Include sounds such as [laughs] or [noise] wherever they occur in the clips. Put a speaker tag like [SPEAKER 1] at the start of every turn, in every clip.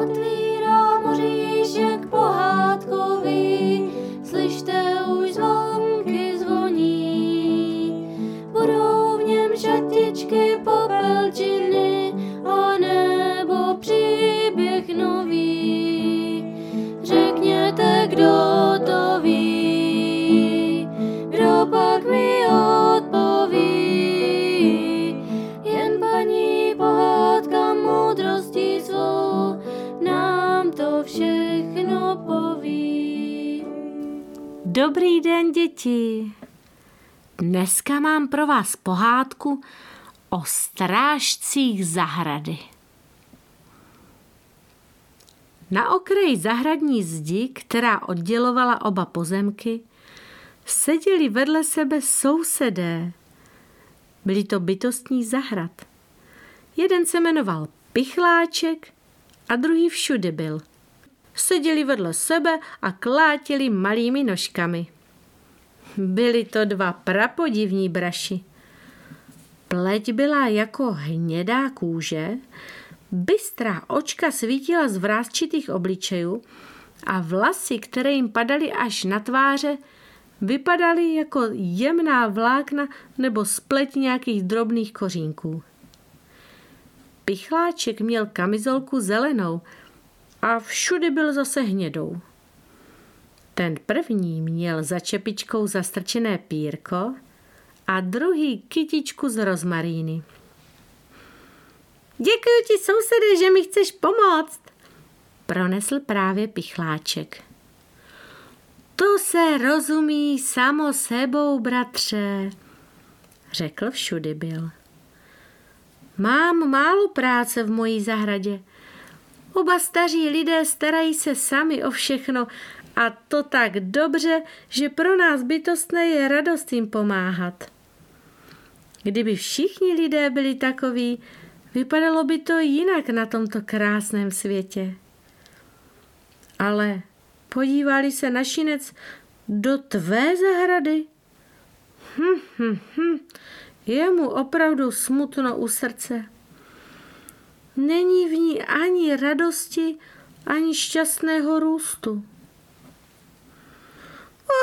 [SPEAKER 1] Gott.
[SPEAKER 2] Dobrý den, děti. Dneska mám pro vás pohádku o strážcích zahrady. Na okraji zahradní zdi, která oddělovala oba pozemky, seděli vedle sebe sousedé. Byli to bytostní zahrad. Jeden se jmenoval Pichláček a druhý všude byl. Seděli vedle sebe a klátili malými nožkami. Byli to dva prapodivní braši. Pleť byla jako hnědá kůže, bystrá očka svítila z vrázčitých obličejů a vlasy, které jim padaly až na tváře, vypadaly jako jemná vlákna nebo spleť nějakých drobných kořínků. Pichláček měl kamizolku zelenou a všude byl zase hnědou. Ten první měl za čepičkou zastrčené pírko a druhý kytičku z rozmaríny. Děkuji ti, sousede, že mi chceš pomoct, pronesl právě pichláček. To se rozumí samo sebou, bratře, řekl všudy byl. Mám málo práce v mojí zahradě. Oba staří lidé starají se sami o všechno a to tak dobře, že pro nás bytostné je radost jim pomáhat. Kdyby všichni lidé byli takoví, vypadalo by to jinak na tomto krásném světě. Ale podívali se našinec do tvé zahrady? Hm, hm, hm, je mu opravdu smutno u srdce. Není v ní ani radosti, ani šťastného růstu.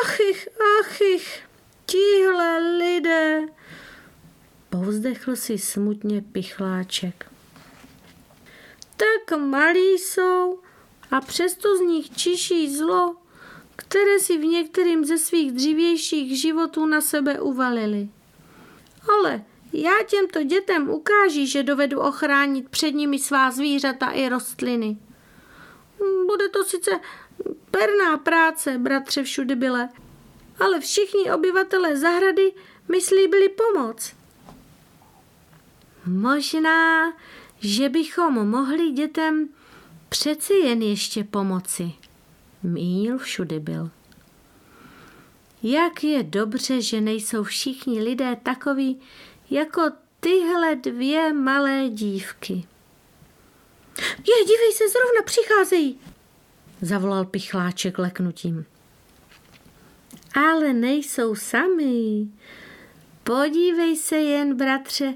[SPEAKER 2] Achich, achich, tihle lidé, povzdechl si smutně pichláček. Tak malí jsou a přesto z nich čiší zlo, které si v některým ze svých dřívějších životů na sebe uvalili. Ale já těmto dětem ukáži, že dovedu ochránit před nimi svá zvířata i rostliny. Bude to sice perná práce, bratře všude byle, ale všichni obyvatelé zahrady mi slíbili pomoc. Možná, že bychom mohli dětem přeci jen ještě pomoci. Míl všude byl. Jak je dobře, že nejsou všichni lidé takoví, jako tyhle dvě malé dívky. Je, dívej se, zrovna přicházejí, zavolal pichláček leknutím. Ale nejsou sami. Podívej se jen, bratře,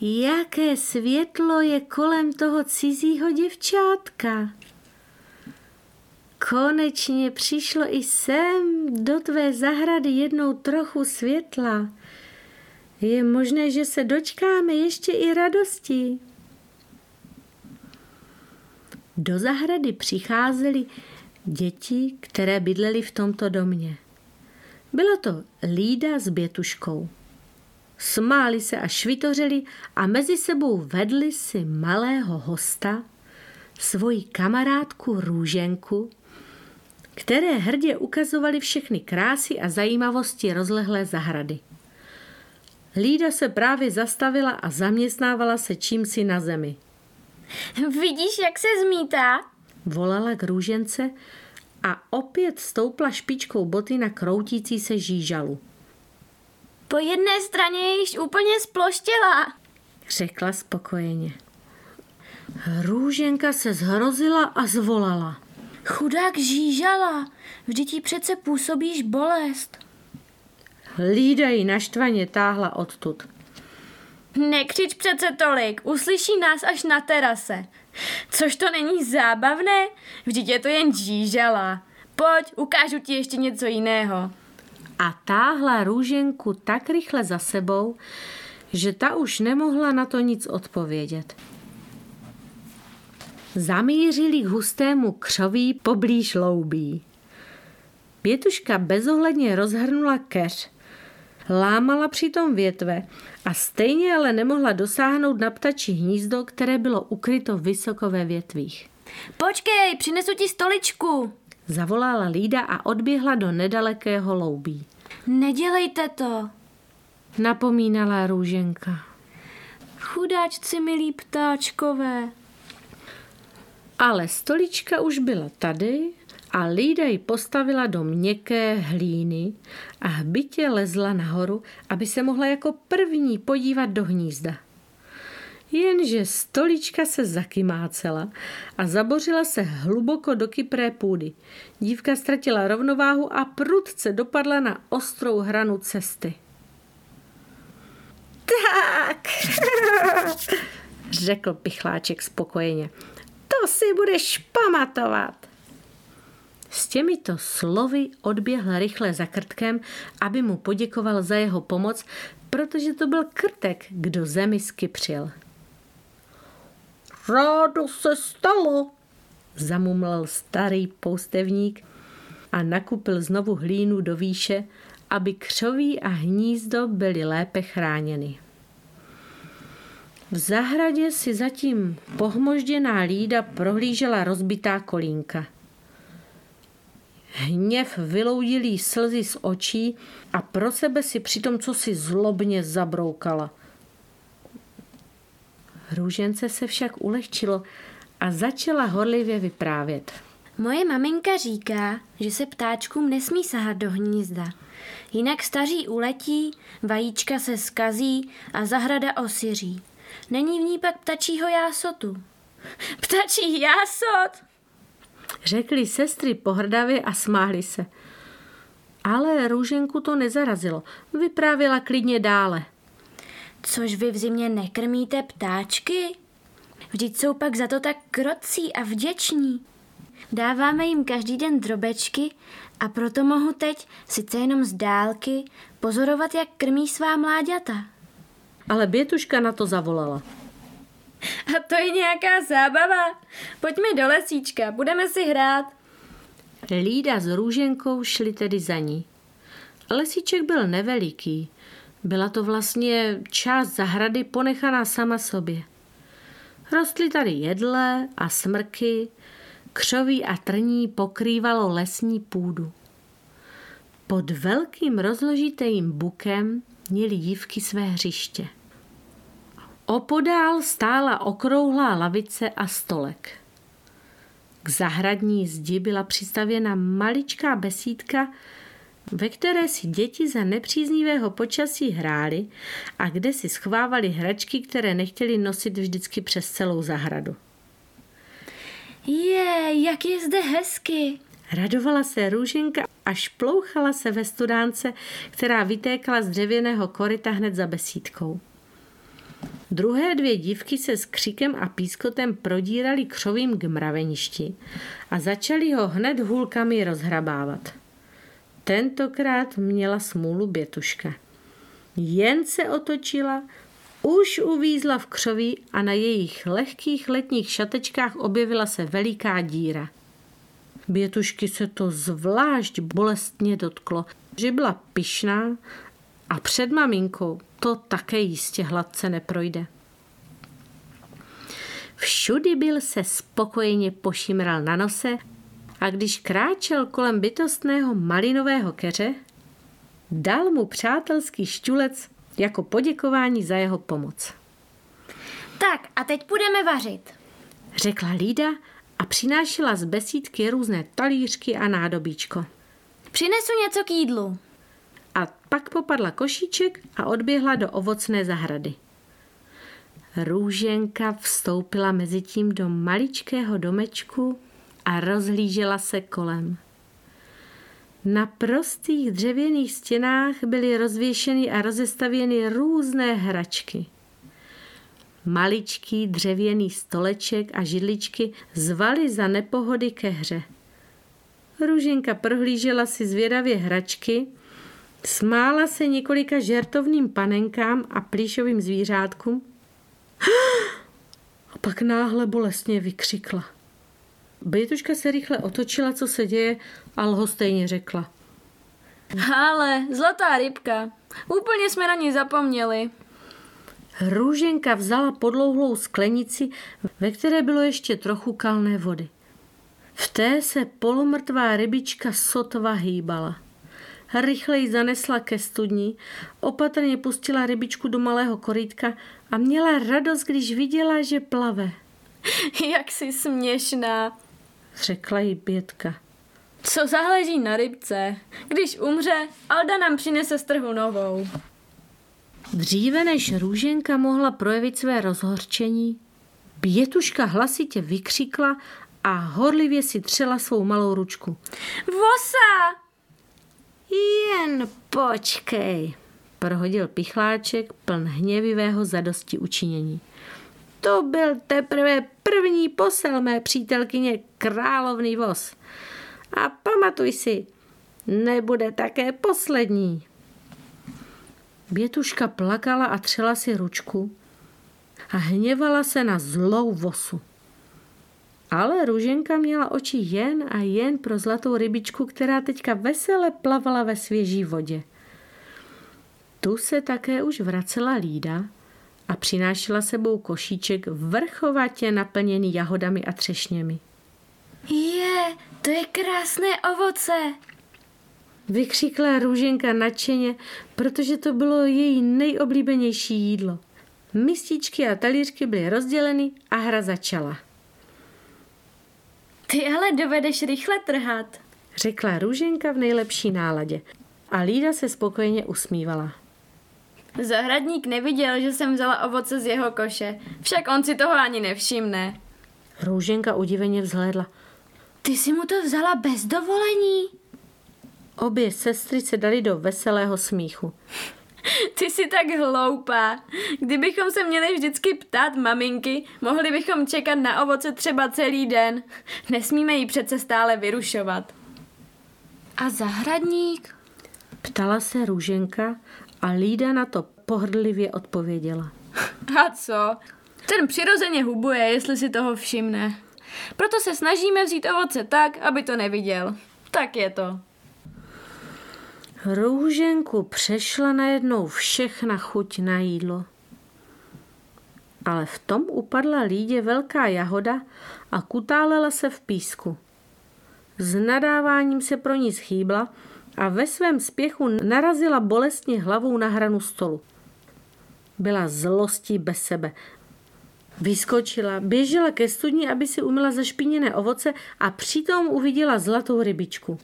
[SPEAKER 2] jaké světlo je kolem toho cizího děvčátka. Konečně přišlo i sem do tvé zahrady jednou trochu světla. Je možné, že se dočkáme ještě i radosti. Do zahrady přicházely děti, které bydlely v tomto domě. Byla to Lída s Bětuškou. Smáli se a švitořili a mezi sebou vedli si malého hosta, svoji kamarádku Růženku, které hrdě ukazovaly všechny krásy a zajímavosti rozlehlé zahrady. Lída se právě zastavila a zaměstnávala se čímsi na zemi.
[SPEAKER 3] Vidíš, jak se zmítá?
[SPEAKER 2] Volala k růžence a opět stoupla špičkou boty na kroutící se žížalu.
[SPEAKER 3] Po jedné straně je již úplně sploštěla.
[SPEAKER 2] Řekla spokojeně. Růženka se zhrozila a zvolala.
[SPEAKER 3] Chudák žížala, vždyť jí přece působíš bolest.
[SPEAKER 2] Lída ji naštvaně táhla odtud.
[SPEAKER 3] Nekřič přece tolik, uslyší nás až na terase.
[SPEAKER 1] Což to není zábavné? Vždyť je to jen žížala. Pojď, ukážu ti ještě něco jiného.
[SPEAKER 2] A táhla růženku tak rychle za sebou, že ta už nemohla na to nic odpovědět. Zamířili k hustému křoví poblíž loubí. Pětuška bezohledně rozhrnula keř, lámala přitom větve a stejně ale nemohla dosáhnout na ptačí hnízdo, které bylo ukryto vysoko ve větvích.
[SPEAKER 1] Počkej, přinesu ti stoličku.
[SPEAKER 2] Zavolala Lída a odběhla do nedalekého loubí.
[SPEAKER 1] Nedělejte to.
[SPEAKER 2] Napomínala růženka.
[SPEAKER 1] Chudáčci milí ptáčkové.
[SPEAKER 2] Ale stolička už byla tady a Lída ji postavila do měkké hlíny a hbitě lezla nahoru, aby se mohla jako první podívat do hnízda. Jenže stolička se zakymácela a zabořila se hluboko do kypré půdy. Dívka ztratila rovnováhu a prudce dopadla na ostrou hranu cesty. Tak, [laughs] řekl pichláček spokojeně. To si budeš pamatovat. S těmito slovy odběhl rychle za krtkem, aby mu poděkoval za jeho pomoc, protože to byl krtek, kdo zemi skypřil. Rádo se stalo, zamumlal starý poustevník a nakupil znovu hlínu do výše, aby křoví a hnízdo byly lépe chráněny. V zahradě si zatím pohmožděná lída prohlížela rozbitá kolínka. Hněv vyloudil jí slzy z očí a pro sebe si přitom co si zlobně zabroukala. Růžence se však ulehčilo a začala horlivě vyprávět.
[SPEAKER 1] Moje maminka říká, že se ptáčkům nesmí sahat do hnízda. Jinak staří uletí, vajíčka se skazí a zahrada osiří. Není v ní pak ptačího jásotu. Ptačí jásot!
[SPEAKER 2] Řekli sestry pohrdavě a smáhli se. Ale růženku to nezarazilo. Vyprávěla klidně dále.
[SPEAKER 1] Což vy v zimě nekrmíte ptáčky? Vždyť jsou pak za to tak krocí a vděční. Dáváme jim každý den drobečky a proto mohu teď, sice jenom z dálky, pozorovat, jak krmí svá mláďata.
[SPEAKER 2] Ale Bětuška na to zavolala.
[SPEAKER 1] A to je nějaká zábava. Pojďme do lesíčka, budeme si hrát.
[SPEAKER 2] Lída s růženkou šli tedy za ní. Lesíček byl neveliký. Byla to vlastně část zahrady ponechaná sama sobě. Rostly tady jedle a smrky, křoví a trní pokrývalo lesní půdu. Pod velkým rozložitým bukem měly dívky své hřiště. Opodál stála okrouhlá lavice a stolek. K zahradní zdi byla přistavěna maličká besídka, ve které si děti za nepříznivého počasí hrály a kde si schovávali hračky, které nechtěli nosit vždycky přes celou zahradu.
[SPEAKER 1] Je, jak je zde hezky.
[SPEAKER 2] Radovala se růženka a šplouchala se ve studánce, která vytékala z dřevěného koryta hned za besídkou. Druhé dvě dívky se s křikem a pískotem prodírali křovým k mraveništi a začali ho hned hůlkami rozhrabávat. Tentokrát měla smůlu bětuška. Jen se otočila, už uvízla v křoví a na jejich lehkých letních šatečkách objevila se veliká díra. Bětušky se to zvlášť bolestně dotklo, že byla pyšná a před maminkou to také jistě hladce neprojde. Všudy byl se spokojeně pošimral na nose a když kráčel kolem bytostného malinového keře, dal mu přátelský šťulec jako poděkování za jeho pomoc.
[SPEAKER 1] Tak a teď budeme vařit.
[SPEAKER 2] Řekla Lída a přinášela z besídky různé talířky a nádobíčko.
[SPEAKER 1] Přinesu něco k jídlu.
[SPEAKER 2] A pak popadla košíček a odběhla do ovocné zahrady. Růženka vstoupila mezi tím do maličkého domečku a rozhlížela se kolem. Na prostých dřevěných stěnách byly rozvěšeny a rozestavěny různé hračky. Maličký dřevěný stoleček a židličky zvali za nepohody ke hře. Růženka prohlížela si zvědavě hračky, smála se několika žertovným panenkám a plíšovým zvířátkům [gasps] a pak náhle bolestně vykřikla. Bětuška se rychle otočila, co se děje, a lhostejně řekla.
[SPEAKER 1] Ale, zlatá rybka, úplně jsme na ní zapomněli.
[SPEAKER 2] Růženka vzala podlouhlou sklenici, ve které bylo ještě trochu kalné vody. V té se polomrtvá rybička sotva hýbala. Rychle ji zanesla ke studni, opatrně pustila rybičku do malého korítka a měla radost, když viděla, že plave. [laughs]
[SPEAKER 1] Jak jsi směšná,
[SPEAKER 2] řekla jí Bětka.
[SPEAKER 1] Co záleží na rybce? Když umře, Alda nám přinese z trhu novou.
[SPEAKER 2] Dříve než Růženka mohla projevit své rozhorčení, Bětuška hlasitě vykřikla a horlivě si třela svou malou ručku.
[SPEAKER 1] Vosa!
[SPEAKER 2] Jen počkej, prohodil pichláček pln hněvivého zadosti učinění. To byl teprve první posel mé přítelkyně královný voz. A pamatuj si, nebude také poslední. Bětuška plakala a třela si ručku a hněvala se na zlou vosu. Ale Růženka měla oči jen a jen pro zlatou rybičku, která teďka vesele plavala ve svěží vodě. Tu se také už vracela Lída a přinášela sebou košíček vrchovatě naplněný jahodami a třešněmi.
[SPEAKER 3] Je, to je krásné ovoce.
[SPEAKER 2] Vykřikla Růženka nadšeně, protože to bylo její nejoblíbenější jídlo. Mističky a talířky byly rozděleny a hra začala.
[SPEAKER 1] Ty ale dovedeš rychle trhat,
[SPEAKER 2] řekla Růženka v nejlepší náladě. A Lída se spokojeně usmívala.
[SPEAKER 1] Zahradník neviděl, že jsem vzala ovoce z jeho koše, však on si toho ani nevšimne.
[SPEAKER 2] Růženka udiveně vzhlédla.
[SPEAKER 3] Ty jsi mu to vzala bez dovolení?
[SPEAKER 2] Obě sestry se dali do veselého smíchu.
[SPEAKER 1] Ty jsi tak hloupá. Kdybychom se měli vždycky ptát maminky, mohli bychom čekat na ovoce třeba celý den. Nesmíme ji přece stále vyrušovat.
[SPEAKER 3] A zahradník?
[SPEAKER 2] Ptala se Růženka a Lída na to pohrdlivě odpověděla.
[SPEAKER 1] A co? Ten přirozeně hubuje, jestli si toho všimne. Proto se snažíme vzít ovoce tak, aby to neviděl. Tak je to.
[SPEAKER 2] Růženku přešla najednou všechna chuť na jídlo. Ale v tom upadla lídě velká jahoda a kutálela se v písku. S nadáváním se pro ní schýbla a ve svém spěchu narazila bolestně hlavou na hranu stolu. Byla zlostí bez sebe. Vyskočila, běžela ke studni, aby si umila zašpiněné ovoce a přitom uviděla zlatou rybičku.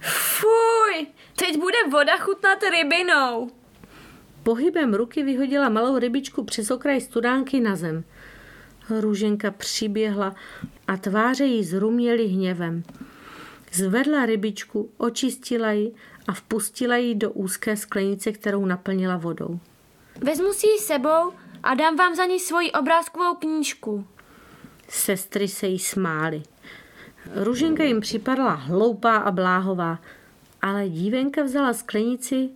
[SPEAKER 1] Fuj, teď bude voda chutnat rybinou.
[SPEAKER 2] Pohybem ruky vyhodila malou rybičku přes okraj studánky na zem. Růženka přiběhla a tváře jí zruměly hněvem. Zvedla rybičku, očistila ji a vpustila ji do úzké sklenice, kterou naplnila vodou.
[SPEAKER 3] Vezmu si ji sebou a dám vám za ní svoji obrázkovou knížku.
[SPEAKER 2] Sestry se jí smály. Ruženka jim připadla hloupá a bláhová, ale dívenka vzala sklenici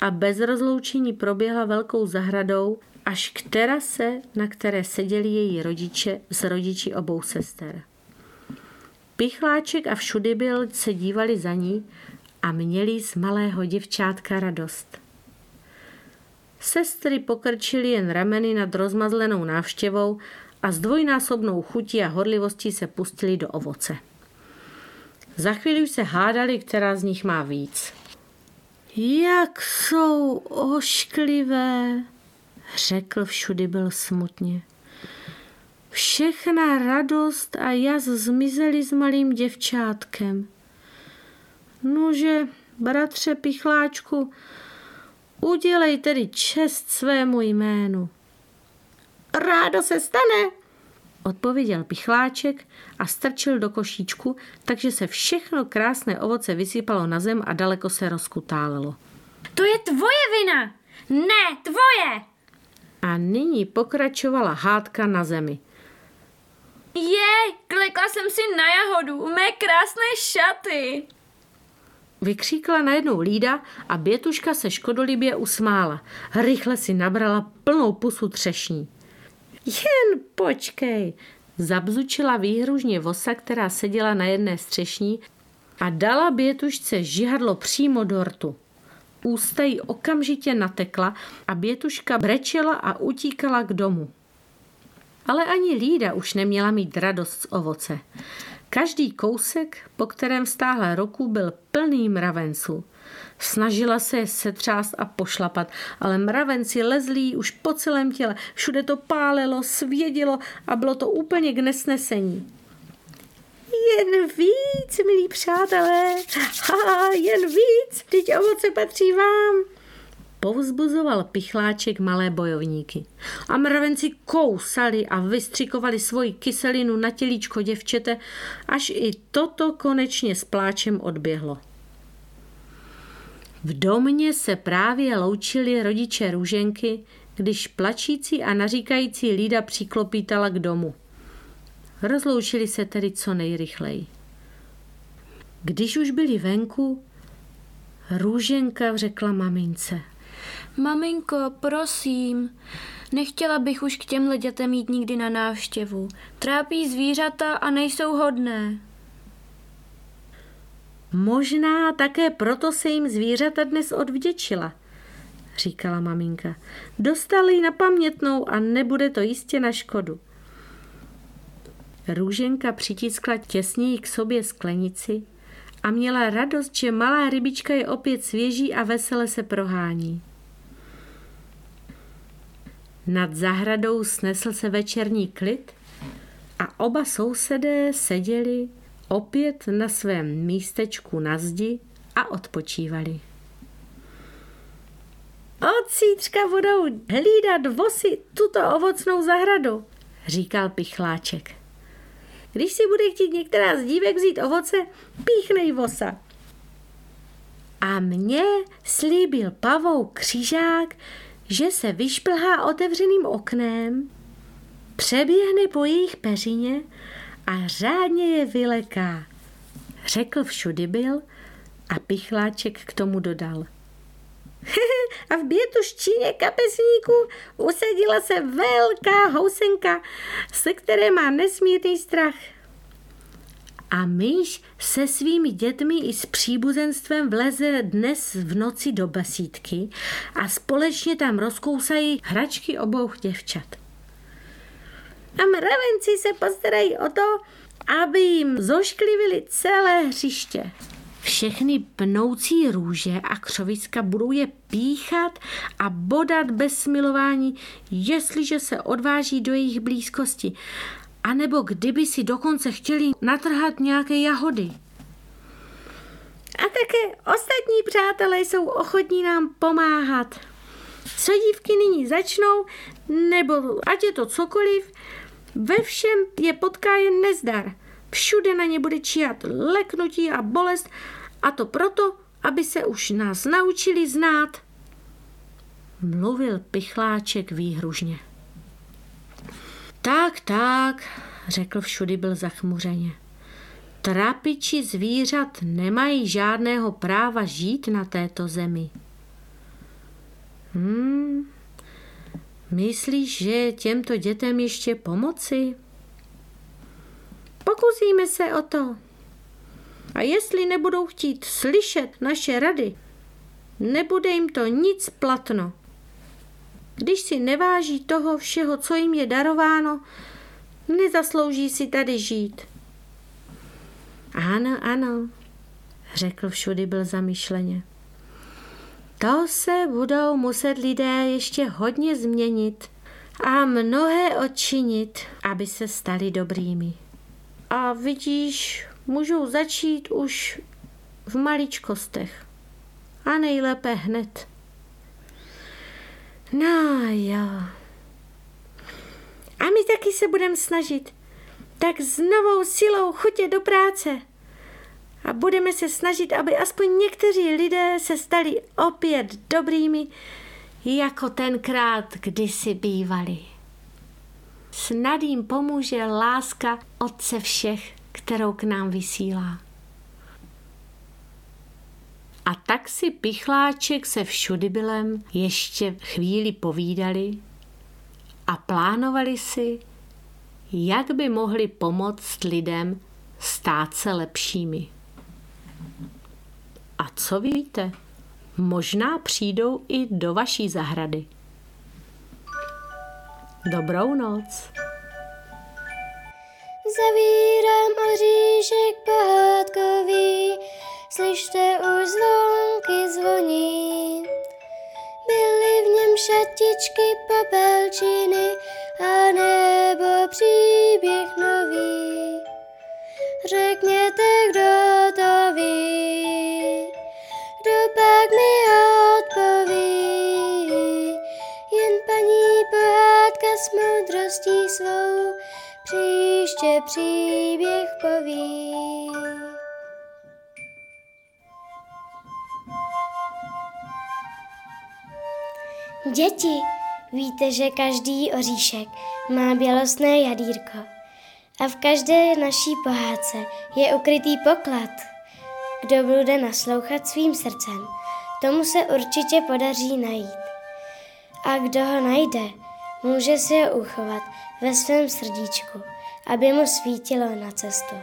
[SPEAKER 2] a bez rozloučení proběhla velkou zahradou až k terase, na které seděli její rodiče s rodiči obou sester. Pichláček a všudy byl se dívali za ní a měli z malého děvčátka radost. Sestry pokrčily jen rameny nad rozmazlenou návštěvou a s dvojnásobnou chutí a horlivostí se pustili do ovoce. Za chvíli už se hádali, která z nich má víc. Jak jsou ošklivé, řekl všudy byl smutně. Všechna radost a jas zmizely s malým děvčátkem. Nože, bratře Pichláčku, udělej tedy čest svému jménu. Rádo se stane, odpověděl pichláček a strčil do košíčku, takže se všechno krásné ovoce vysypalo na zem a daleko se rozkutálelo.
[SPEAKER 3] To je tvoje vina! Ne, tvoje!
[SPEAKER 2] A nyní pokračovala hádka na zemi.
[SPEAKER 1] Je, klekla jsem si na jahodu, mé krásné šaty.
[SPEAKER 2] Vykříkla najednou Lída a Bětuška se škodolibě usmála. Rychle si nabrala plnou pusu třešní. Jen počkej, zabzučila výhružně vosa, která seděla na jedné střešní a dala Bětušce žihadlo přímo do rtu. Ústa jí okamžitě natekla a Bětuška brečela a utíkala k domu. Ale ani Lída už neměla mít radost z ovoce. Každý kousek, po kterém stáhla roku, byl plný mravenců. Snažila se je setřást a pošlapat, ale mravenci lezlí už po celém těle. Všude to pálilo, svědilo a bylo to úplně k nesnesení. Jen víc, milí přátelé, ha, jen víc, teď ovoce patří vám. Povzbuzoval pichláček malé bojovníky. A mravenci kousali a vystřikovali svoji kyselinu na tělíčko děvčete, až i toto konečně s pláčem odběhlo. V domě se právě loučili rodiče Růženky, když plačící a naříkající Lída přiklopítala k domu. Rozloučili se tedy co nejrychleji. Když už byli venku, Růženka řekla mamince.
[SPEAKER 3] Maminko, prosím, nechtěla bych už k těmhle dětem jít nikdy na návštěvu. Trápí zvířata a nejsou hodné.
[SPEAKER 2] Možná také proto se jim zvířata dnes odvděčila, říkala maminka. Dostali na pamětnou a nebude to jistě na škodu. Růženka přitiskla těsněji k sobě sklenici a měla radost, že malá rybička je opět svěží a vesele se prohání. Nad zahradou snesl se večerní klid a oba sousedé seděli opět na svém místečku na zdi a odpočívali. Od zítřka budou hlídat vosy tuto ovocnou zahradu, říkal Pichláček. Když si bude chtít některá z dívek vzít ovoce, píchnej vosa. A mě slíbil Pavou křižák, že se vyšplhá otevřeným oknem, přeběhne po jejich peřině a řádně je vyleká. Řekl všudy byl a pichláček k tomu dodal. [laughs] a v bětuščině kapesníku usadila se velká housenka, se které má nesmírný strach. A myš se svými dětmi i s příbuzenstvem vleze dnes v noci do besídky a společně tam rozkousají hračky obou děvčat a mravenci se postarají o to, aby jim zošklivili celé hřiště. Všechny pnoucí růže a křoviska budou je píchat a bodat bez smilování, jestliže se odváží do jejich blízkosti. A nebo kdyby si dokonce chtěli natrhat nějaké jahody. A také ostatní přátelé jsou ochotní nám pomáhat. Co dívky nyní začnou, nebo ať je to cokoliv, ve všem je potká jen nezdar. Všude na ně bude číhat leknutí a bolest a to proto, aby se už nás naučili znát. Mluvil pichláček výhružně. Tak, tak, řekl všudy byl zachmuřeně. Trapiči zvířat nemají žádného práva žít na této zemi. Hmm, Myslíš, že těmto dětem ještě pomoci? Pokusíme se o to. A jestli nebudou chtít slyšet naše rady, nebude jim to nic platno. Když si neváží toho všeho, co jim je darováno, nezaslouží si tady žít. Ano, ano, řekl všudy byl zamýšleně. To se budou muset lidé ještě hodně změnit a mnohé odčinit, aby se stali dobrými. A vidíš, můžou začít už v maličkostech. A nejlépe hned. No jo. A my taky se budeme snažit. Tak s novou silou chutě do práce a budeme se snažit, aby aspoň někteří lidé se stali opět dobrými, jako tenkrát kdysi bývali. Snad jim pomůže láska Otce všech, kterou k nám vysílá. A tak si Pichláček se všudybylem ještě chvíli povídali a plánovali si, jak by mohli pomoct lidem stát se lepšími. A co víte? Možná přijdou i do vaší zahrady. Dobrou noc.
[SPEAKER 4] Zavírám oříšek pohádkový, slyšte už zvonky zvoní. Byly v něm šatičky, popelčiny a nebo příběh nový. Řekněte, kdo to ví, kdo pak mi odpoví. Jen paní pohádka s moudrostí svou příště příběh poví. Děti, víte, že každý oříšek má bělostné jadírko a v každé naší pohádce je ukrytý poklad. Kdo bude naslouchat svým srdcem, tomu se určitě podaří najít. A kdo ho najde, může si ho uchovat ve svém srdíčku, aby mu svítilo na cestu.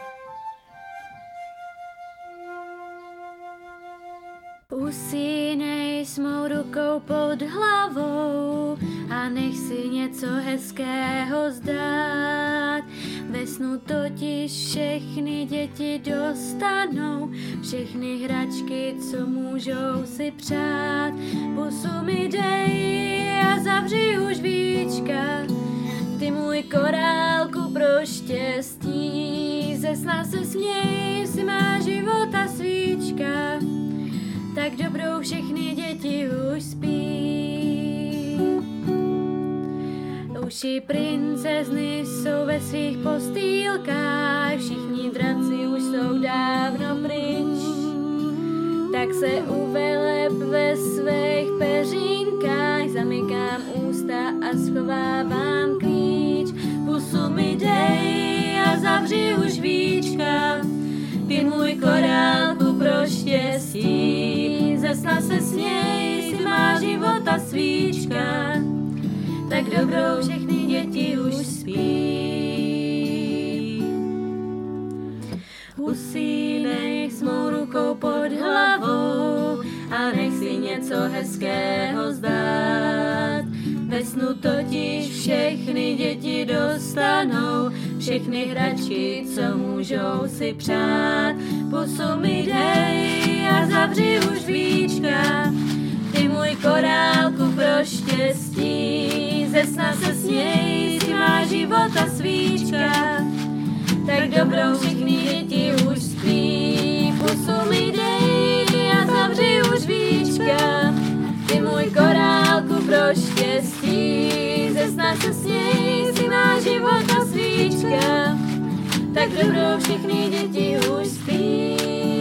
[SPEAKER 1] Usínej s mou rukou pod hlavou a nech si něco hezkého zdát. Ve snu totiž všechny děti dostanou všechny hračky, co můžou si přát. Pusu mi dej a zavři už víčka, ty můj korálku pro štěstí. Ze sna se směj, si má života svíčka, tak dobrou všechny děti už spí. Uši princezny jsou ve svých postýlkách, všichni draci už jsou dávno pryč. Tak se uveleb ve svých peřínkách, zamykám ústa a schovávám klíč. Pusu mi dej a zavři už víčka, ty můj korálku pro štěstí. Ze sna se směj, si má života svíčka, tak dobrou všechny děti už spí. Usínej s mou rukou pod hlavou a nech si něco hezkého zdát. Ve snu totiž všechny děti dostanou všechny hračky, co můžou si přát. Pusu mi dej a zavři už víčka, ty můj korálku pro štěstí. Ze sna se směj, si má života svíčka, tak dobrou všechny děti už spí. Pusu mi dej a zavři už víčka, ty můj korálku pro štěstí. Ze sna se směj, si má života svíčka, tak dobrou. Všechny děti už spí.